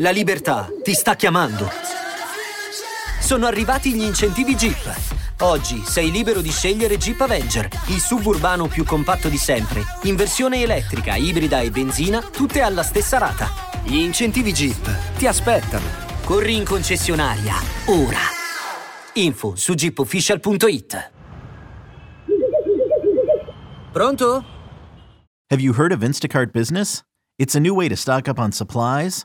La libertà ti sta chiamando. Sono arrivati gli incentivi Jeep. Oggi sei libero di scegliere Jeep Avenger, il suburbano più compatto di sempre, in versione elettrica, ibrida e benzina, tutte alla stessa rata. Gli incentivi Jeep ti aspettano. Corri in concessionaria, ora. Info su jeepofficial.it. Pronto? Have you heard of Instacart Business? It's a new way to stock up on supplies,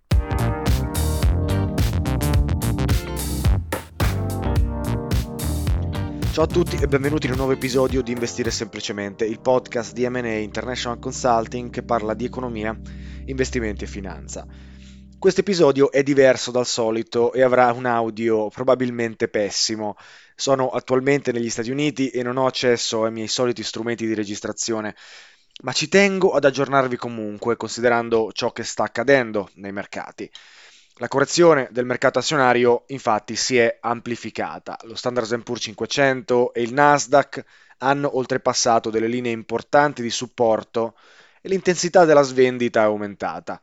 Ciao a tutti e benvenuti in un nuovo episodio di Investire Semplicemente, il podcast di M&A International Consulting che parla di economia, investimenti e finanza. Questo episodio è diverso dal solito e avrà un audio probabilmente pessimo. Sono attualmente negli Stati Uniti e non ho accesso ai miei soliti strumenti di registrazione, ma ci tengo ad aggiornarvi comunque considerando ciò che sta accadendo nei mercati. La correzione del mercato azionario infatti si è amplificata. Lo Standard Poor's 500 e il Nasdaq hanno oltrepassato delle linee importanti di supporto e l'intensità della svendita è aumentata.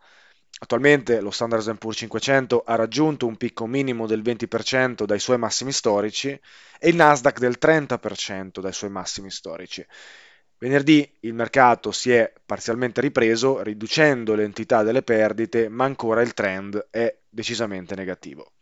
Attualmente lo Standard Poor's 500 ha raggiunto un picco minimo del 20% dai suoi massimi storici e il Nasdaq del 30% dai suoi massimi storici. Venerdì il mercato si è parzialmente ripreso, riducendo l'entità delle perdite, ma ancora il trend è decisamente negativo.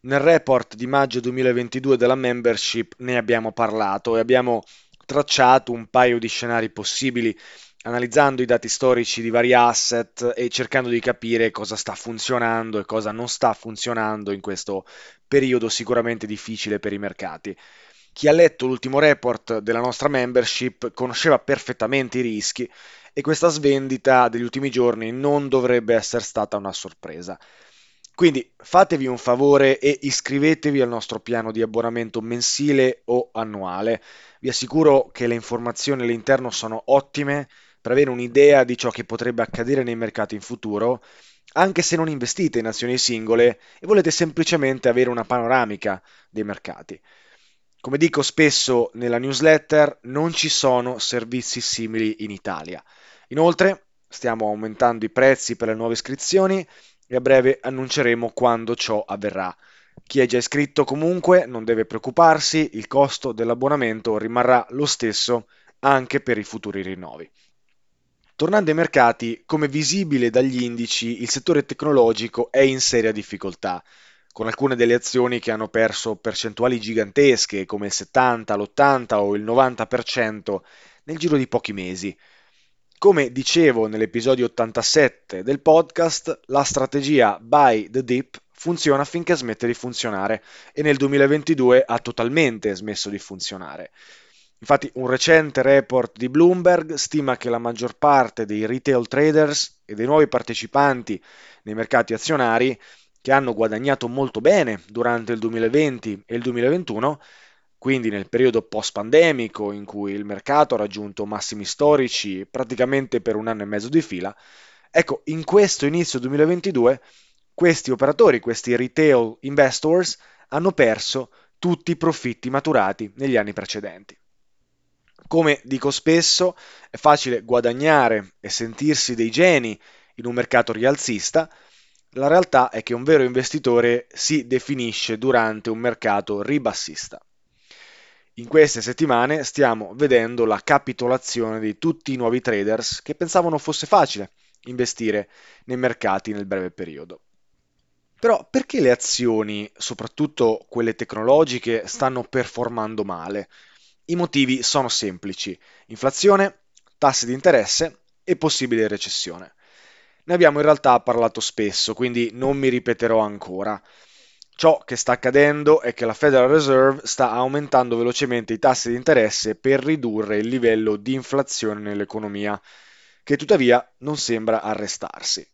Nel report di maggio 2022 della membership ne abbiamo parlato e abbiamo tracciato un paio di scenari possibili analizzando i dati storici di vari asset e cercando di capire cosa sta funzionando e cosa non sta funzionando in questo periodo sicuramente difficile per i mercati. Chi ha letto l'ultimo report della nostra membership conosceva perfettamente i rischi e questa svendita degli ultimi giorni non dovrebbe essere stata una sorpresa. Quindi fatevi un favore e iscrivetevi al nostro piano di abbonamento mensile o annuale. Vi assicuro che le informazioni all'interno sono ottime per avere un'idea di ciò che potrebbe accadere nei mercati in futuro, anche se non investite in azioni singole e volete semplicemente avere una panoramica dei mercati. Come dico spesso nella newsletter, non ci sono servizi simili in Italia. Inoltre, stiamo aumentando i prezzi per le nuove iscrizioni e a breve annunceremo quando ciò avverrà. Chi è già iscritto comunque non deve preoccuparsi, il costo dell'abbonamento rimarrà lo stesso anche per i futuri rinnovi. Tornando ai mercati, come visibile dagli indici, il settore tecnologico è in seria difficoltà con alcune delle azioni che hanno perso percentuali gigantesche come il 70, l'80 o il 90% nel giro di pochi mesi. Come dicevo nell'episodio 87 del podcast, la strategia Buy the Dip funziona finché smette di funzionare e nel 2022 ha totalmente smesso di funzionare. Infatti un recente report di Bloomberg stima che la maggior parte dei retail traders e dei nuovi partecipanti nei mercati azionari che hanno guadagnato molto bene durante il 2020 e il 2021, quindi nel periodo post-pandemico in cui il mercato ha raggiunto massimi storici praticamente per un anno e mezzo di fila, ecco, in questo inizio 2022 questi operatori, questi retail investors, hanno perso tutti i profitti maturati negli anni precedenti. Come dico spesso, è facile guadagnare e sentirsi dei geni in un mercato rialzista, la realtà è che un vero investitore si definisce durante un mercato ribassista. In queste settimane stiamo vedendo la capitolazione di tutti i nuovi traders che pensavano fosse facile investire nei mercati nel breve periodo. Però perché le azioni, soprattutto quelle tecnologiche, stanno performando male? I motivi sono semplici. Inflazione, tassi di interesse e possibile recessione. Ne abbiamo in realtà parlato spesso, quindi non mi ripeterò ancora. Ciò che sta accadendo è che la Federal Reserve sta aumentando velocemente i tassi di interesse per ridurre il livello di inflazione nell'economia, che tuttavia non sembra arrestarsi.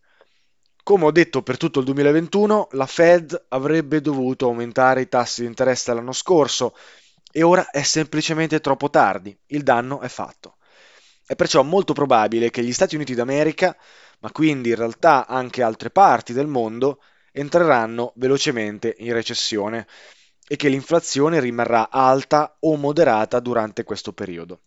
Come ho detto per tutto il 2021, la Fed avrebbe dovuto aumentare i tassi di interesse l'anno scorso e ora è semplicemente troppo tardi, il danno è fatto. È perciò molto probabile che gli Stati Uniti d'America, ma quindi in realtà anche altre parti del mondo, entreranno velocemente in recessione e che l'inflazione rimarrà alta o moderata durante questo periodo.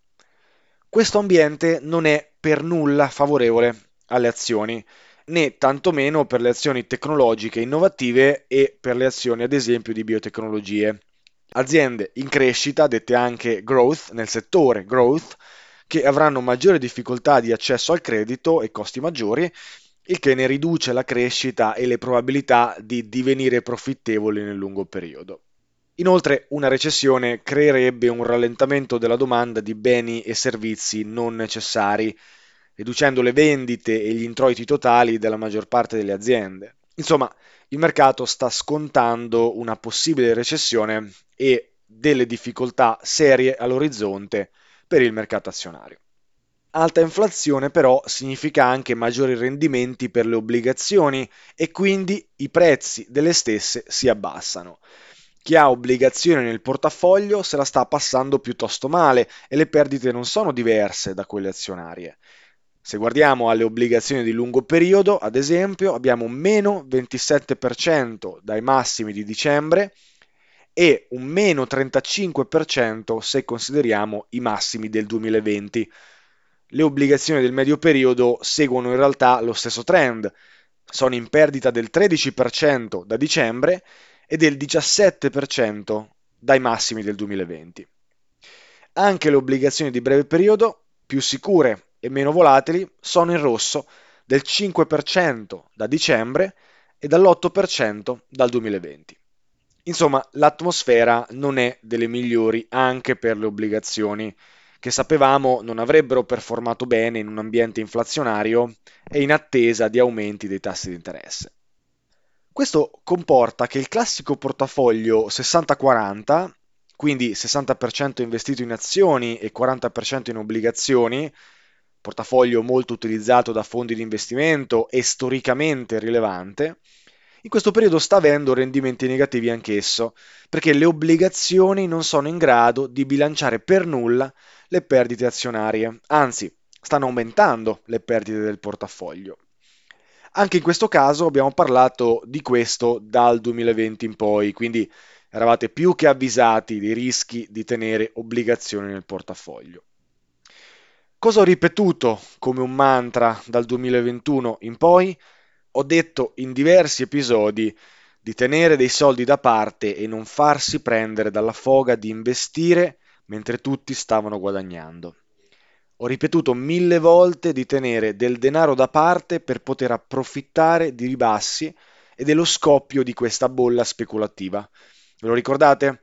Questo ambiente non è per nulla favorevole alle azioni, né tantomeno per le azioni tecnologiche innovative e per le azioni ad esempio di biotecnologie. Aziende in crescita, dette anche growth, nel settore growth, che avranno maggiore difficoltà di accesso al credito e costi maggiori, il che ne riduce la crescita e le probabilità di divenire profittevoli nel lungo periodo. Inoltre una recessione creerebbe un rallentamento della domanda di beni e servizi non necessari, riducendo le vendite e gli introiti totali della maggior parte delle aziende. Insomma, il mercato sta scontando una possibile recessione e delle difficoltà serie all'orizzonte per il mercato azionario. Alta inflazione però significa anche maggiori rendimenti per le obbligazioni e quindi i prezzi delle stesse si abbassano. Chi ha obbligazioni nel portafoglio se la sta passando piuttosto male e le perdite non sono diverse da quelle azionarie. Se guardiamo alle obbligazioni di lungo periodo, ad esempio, abbiamo meno 27% dai massimi di dicembre e un meno 35% se consideriamo i massimi del 2020. Le obbligazioni del medio periodo seguono in realtà lo stesso trend, sono in perdita del 13% da dicembre e del 17% dai massimi del 2020. Anche le obbligazioni di breve periodo, più sicure e meno volatili, sono in rosso del 5% da dicembre e dall'8% dal 2020. Insomma, l'atmosfera non è delle migliori anche per le obbligazioni, che sapevamo non avrebbero performato bene in un ambiente inflazionario e in attesa di aumenti dei tassi di interesse. Questo comporta che il classico portafoglio 60-40, quindi 60% investito in azioni e 40% in obbligazioni, portafoglio molto utilizzato da fondi di investimento e storicamente rilevante, in questo periodo sta avendo rendimenti negativi anch'esso, perché le obbligazioni non sono in grado di bilanciare per nulla le perdite azionarie, anzi stanno aumentando le perdite del portafoglio. Anche in questo caso abbiamo parlato di questo dal 2020 in poi, quindi eravate più che avvisati dei rischi di tenere obbligazioni nel portafoglio. Cosa ho ripetuto come un mantra dal 2021 in poi? Ho detto in diversi episodi di tenere dei soldi da parte e non farsi prendere dalla foga di investire mentre tutti stavano guadagnando. Ho ripetuto mille volte di tenere del denaro da parte per poter approfittare di ribassi e dello scoppio di questa bolla speculativa. Ve lo ricordate?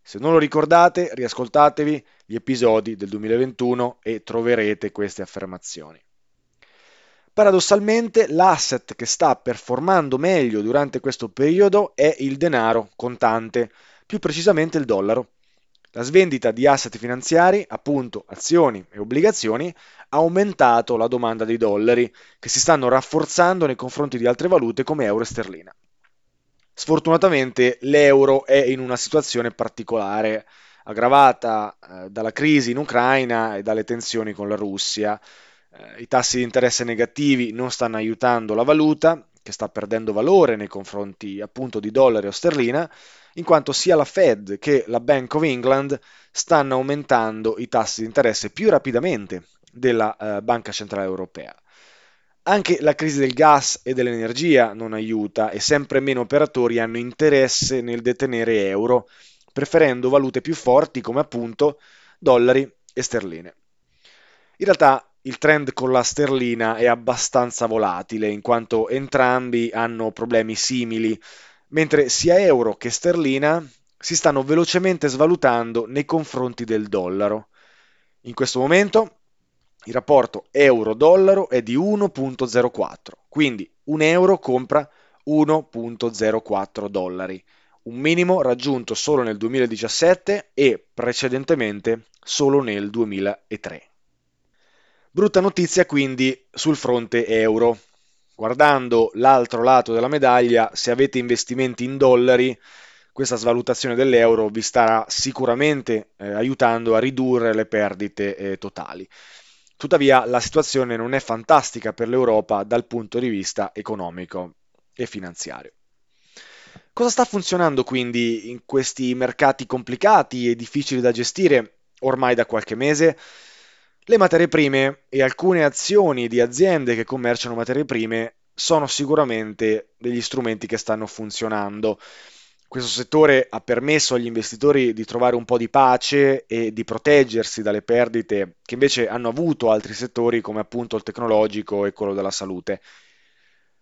Se non lo ricordate, riascoltatevi gli episodi del 2021 e troverete queste affermazioni. Paradossalmente l'asset che sta performando meglio durante questo periodo è il denaro contante, più precisamente il dollaro. La svendita di asset finanziari, appunto azioni e obbligazioni, ha aumentato la domanda di dollari, che si stanno rafforzando nei confronti di altre valute come euro e sterlina. Sfortunatamente l'euro è in una situazione particolare, aggravata eh, dalla crisi in Ucraina e dalle tensioni con la Russia i tassi di interesse negativi non stanno aiutando la valuta, che sta perdendo valore nei confronti appunto di dollaro o sterlina, in quanto sia la Fed che la Bank of England stanno aumentando i tassi di interesse più rapidamente della eh, Banca Centrale Europea. Anche la crisi del gas e dell'energia non aiuta e sempre meno operatori hanno interesse nel detenere euro, preferendo valute più forti come appunto dollari e sterline. In realtà il trend con la sterlina è abbastanza volatile in quanto entrambi hanno problemi simili, mentre sia euro che sterlina si stanno velocemente svalutando nei confronti del dollaro. In questo momento il rapporto euro-dollaro è di 1.04, quindi un euro compra 1.04 dollari, un minimo raggiunto solo nel 2017 e precedentemente solo nel 2003. Brutta notizia quindi sul fronte euro. Guardando l'altro lato della medaglia, se avete investimenti in dollari, questa svalutazione dell'euro vi starà sicuramente eh, aiutando a ridurre le perdite eh, totali. Tuttavia la situazione non è fantastica per l'Europa dal punto di vista economico e finanziario. Cosa sta funzionando quindi in questi mercati complicati e difficili da gestire ormai da qualche mese? Le materie prime e alcune azioni di aziende che commerciano materie prime sono sicuramente degli strumenti che stanno funzionando. Questo settore ha permesso agli investitori di trovare un po' di pace e di proteggersi dalle perdite che invece hanno avuto altri settori come appunto il tecnologico e quello della salute.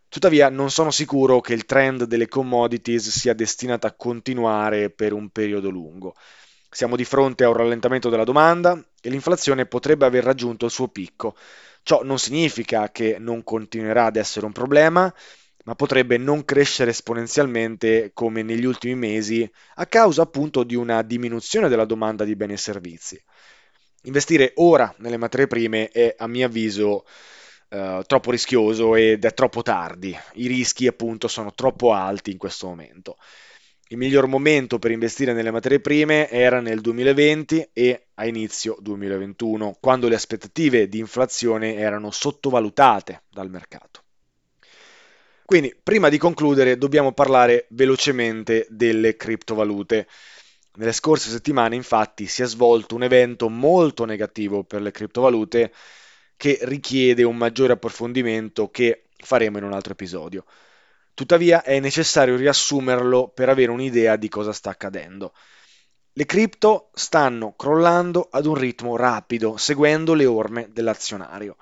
Tuttavia non sono sicuro che il trend delle commodities sia destinato a continuare per un periodo lungo. Siamo di fronte a un rallentamento della domanda e l'inflazione potrebbe aver raggiunto il suo picco. Ciò non significa che non continuerà ad essere un problema, ma potrebbe non crescere esponenzialmente come negli ultimi mesi a causa appunto di una diminuzione della domanda di beni e servizi. Investire ora nelle materie prime è a mio avviso eh, troppo rischioso ed è troppo tardi. I rischi appunto sono troppo alti in questo momento. Il miglior momento per investire nelle materie prime era nel 2020 e a inizio 2021, quando le aspettative di inflazione erano sottovalutate dal mercato. Quindi, prima di concludere, dobbiamo parlare velocemente delle criptovalute. Nelle scorse settimane, infatti, si è svolto un evento molto negativo per le criptovalute che richiede un maggiore approfondimento che faremo in un altro episodio. Tuttavia è necessario riassumerlo per avere un'idea di cosa sta accadendo. Le cripto stanno crollando ad un ritmo rapido, seguendo le orme dell'azionario.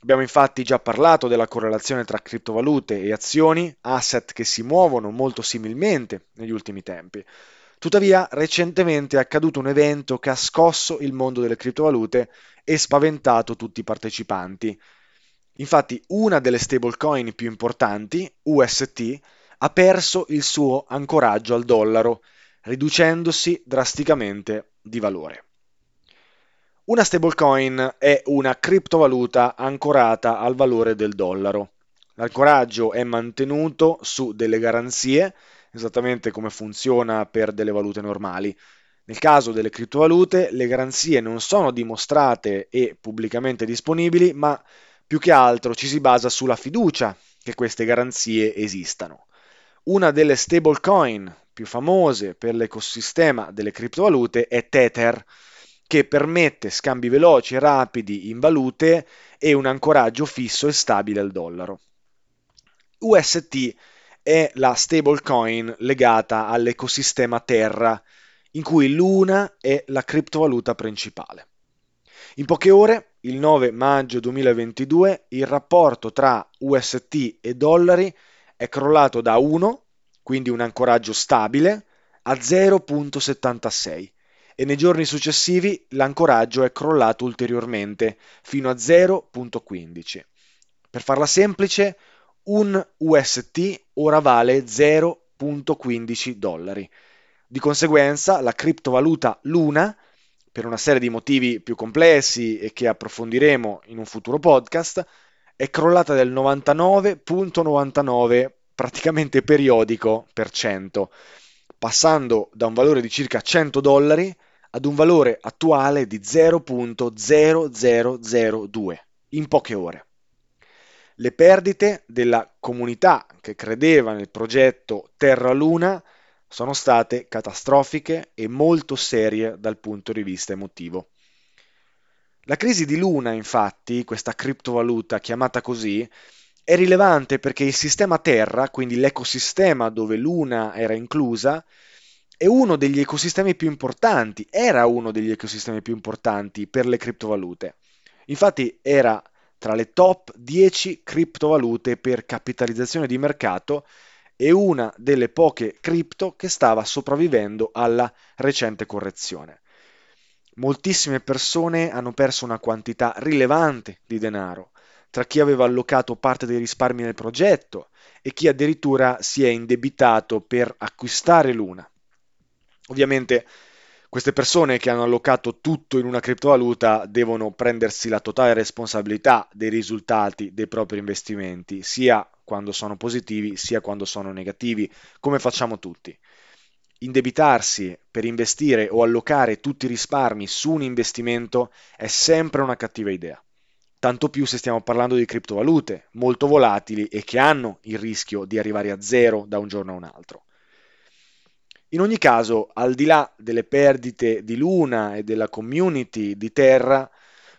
Abbiamo infatti già parlato della correlazione tra criptovalute e azioni, asset che si muovono molto similmente negli ultimi tempi. Tuttavia, recentemente è accaduto un evento che ha scosso il mondo delle criptovalute e spaventato tutti i partecipanti, Infatti una delle stablecoin più importanti, UST, ha perso il suo ancoraggio al dollaro, riducendosi drasticamente di valore. Una stablecoin è una criptovaluta ancorata al valore del dollaro. L'ancoraggio è mantenuto su delle garanzie, esattamente come funziona per delle valute normali. Nel caso delle criptovalute, le garanzie non sono dimostrate e pubblicamente disponibili, ma più che altro ci si basa sulla fiducia che queste garanzie esistano. Una delle stablecoin più famose per l'ecosistema delle criptovalute è Tether, che permette scambi veloci e rapidi in valute e un ancoraggio fisso e stabile al dollaro. UST è la stablecoin legata all'ecosistema Terra, in cui Luna è la criptovaluta principale. In poche ore, il 9 maggio 2022, il rapporto tra UST e dollari è crollato da 1, quindi un ancoraggio stabile, a 0.76 e nei giorni successivi l'ancoraggio è crollato ulteriormente fino a 0.15. Per farla semplice, un UST ora vale 0.15 dollari. Di conseguenza, la criptovaluta Luna per una serie di motivi più complessi e che approfondiremo in un futuro podcast, è crollata del 99.99 praticamente periodico per cento, passando da un valore di circa 100 dollari ad un valore attuale di 0.0002 in poche ore. Le perdite della comunità che credeva nel progetto Terra Luna sono state catastrofiche e molto serie dal punto di vista emotivo. La crisi di Luna, infatti, questa criptovaluta chiamata così, è rilevante perché il sistema Terra, quindi l'ecosistema dove Luna era inclusa, è uno degli ecosistemi più importanti, era uno degli ecosistemi più importanti per le criptovalute. Infatti era tra le top 10 criptovalute per capitalizzazione di mercato e una delle poche cripto che stava sopravvivendo alla recente correzione. Moltissime persone hanno perso una quantità rilevante di denaro tra chi aveva allocato parte dei risparmi nel progetto e chi addirittura si è indebitato per acquistare Luna. Ovviamente queste persone che hanno allocato tutto in una criptovaluta devono prendersi la totale responsabilità dei risultati dei propri investimenti, sia quando sono positivi sia quando sono negativi, come facciamo tutti. Indebitarsi per investire o allocare tutti i risparmi su un investimento è sempre una cattiva idea tanto più se stiamo parlando di criptovalute molto volatili e che hanno il rischio di arrivare a zero da un giorno a un altro. In ogni caso, al di là delle perdite di Luna e della community di Terra,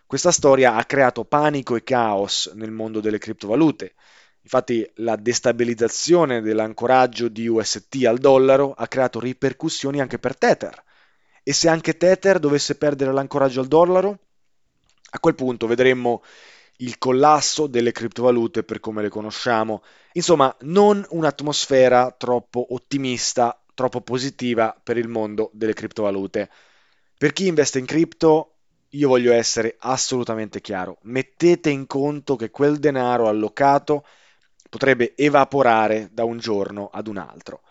questa storia ha creato panico e caos nel mondo delle criptovalute. Infatti la destabilizzazione dell'ancoraggio di UST al dollaro ha creato ripercussioni anche per Tether. E se anche Tether dovesse perdere l'ancoraggio al dollaro, a quel punto vedremmo il collasso delle criptovalute per come le conosciamo. Insomma, non un'atmosfera troppo ottimista, troppo positiva per il mondo delle criptovalute. Per chi investe in cripto, io voglio essere assolutamente chiaro. Mettete in conto che quel denaro allocato potrebbe evaporare da un giorno ad un altro.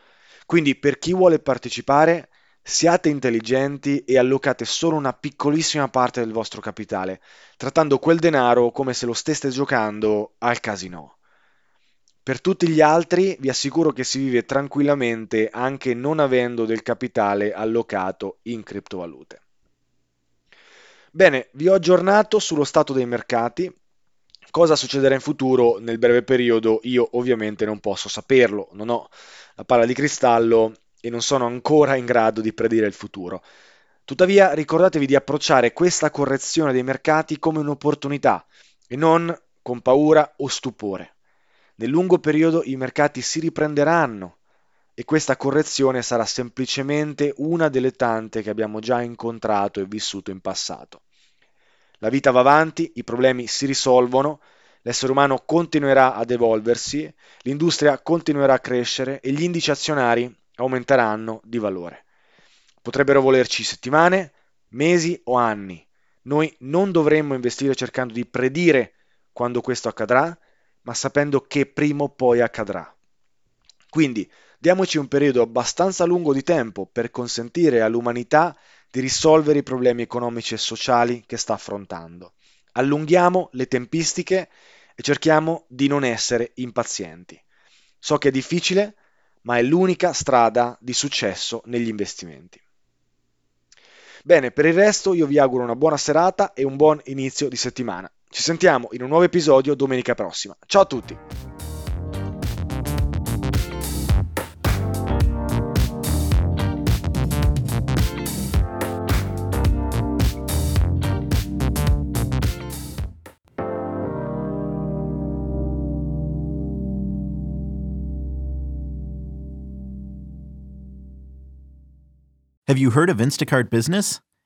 Quindi per chi vuole partecipare, Siate intelligenti e allocate solo una piccolissima parte del vostro capitale, trattando quel denaro come se lo steste giocando al casino. Per tutti gli altri vi assicuro che si vive tranquillamente anche non avendo del capitale allocato in criptovalute. Bene, vi ho aggiornato sullo stato dei mercati. Cosa succederà in futuro nel breve periodo io ovviamente non posso saperlo, non ho la palla di cristallo e non sono ancora in grado di predire il futuro. Tuttavia ricordatevi di approcciare questa correzione dei mercati come un'opportunità e non con paura o stupore. Nel lungo periodo i mercati si riprenderanno e questa correzione sarà semplicemente una delle tante che abbiamo già incontrato e vissuto in passato. La vita va avanti, i problemi si risolvono, l'essere umano continuerà ad evolversi, l'industria continuerà a crescere e gli indici azionari aumenteranno di valore. Potrebbero volerci settimane, mesi o anni. Noi non dovremmo investire cercando di predire quando questo accadrà, ma sapendo che prima o poi accadrà. Quindi diamoci un periodo abbastanza lungo di tempo per consentire all'umanità di risolvere i problemi economici e sociali che sta affrontando. Allunghiamo le tempistiche e cerchiamo di non essere impazienti. So che è difficile, ma è l'unica strada di successo negli investimenti. Bene, per il resto io vi auguro una buona serata e un buon inizio di settimana. Ci sentiamo in un nuovo episodio domenica prossima. Ciao a tutti! Have you heard of Instacart Business?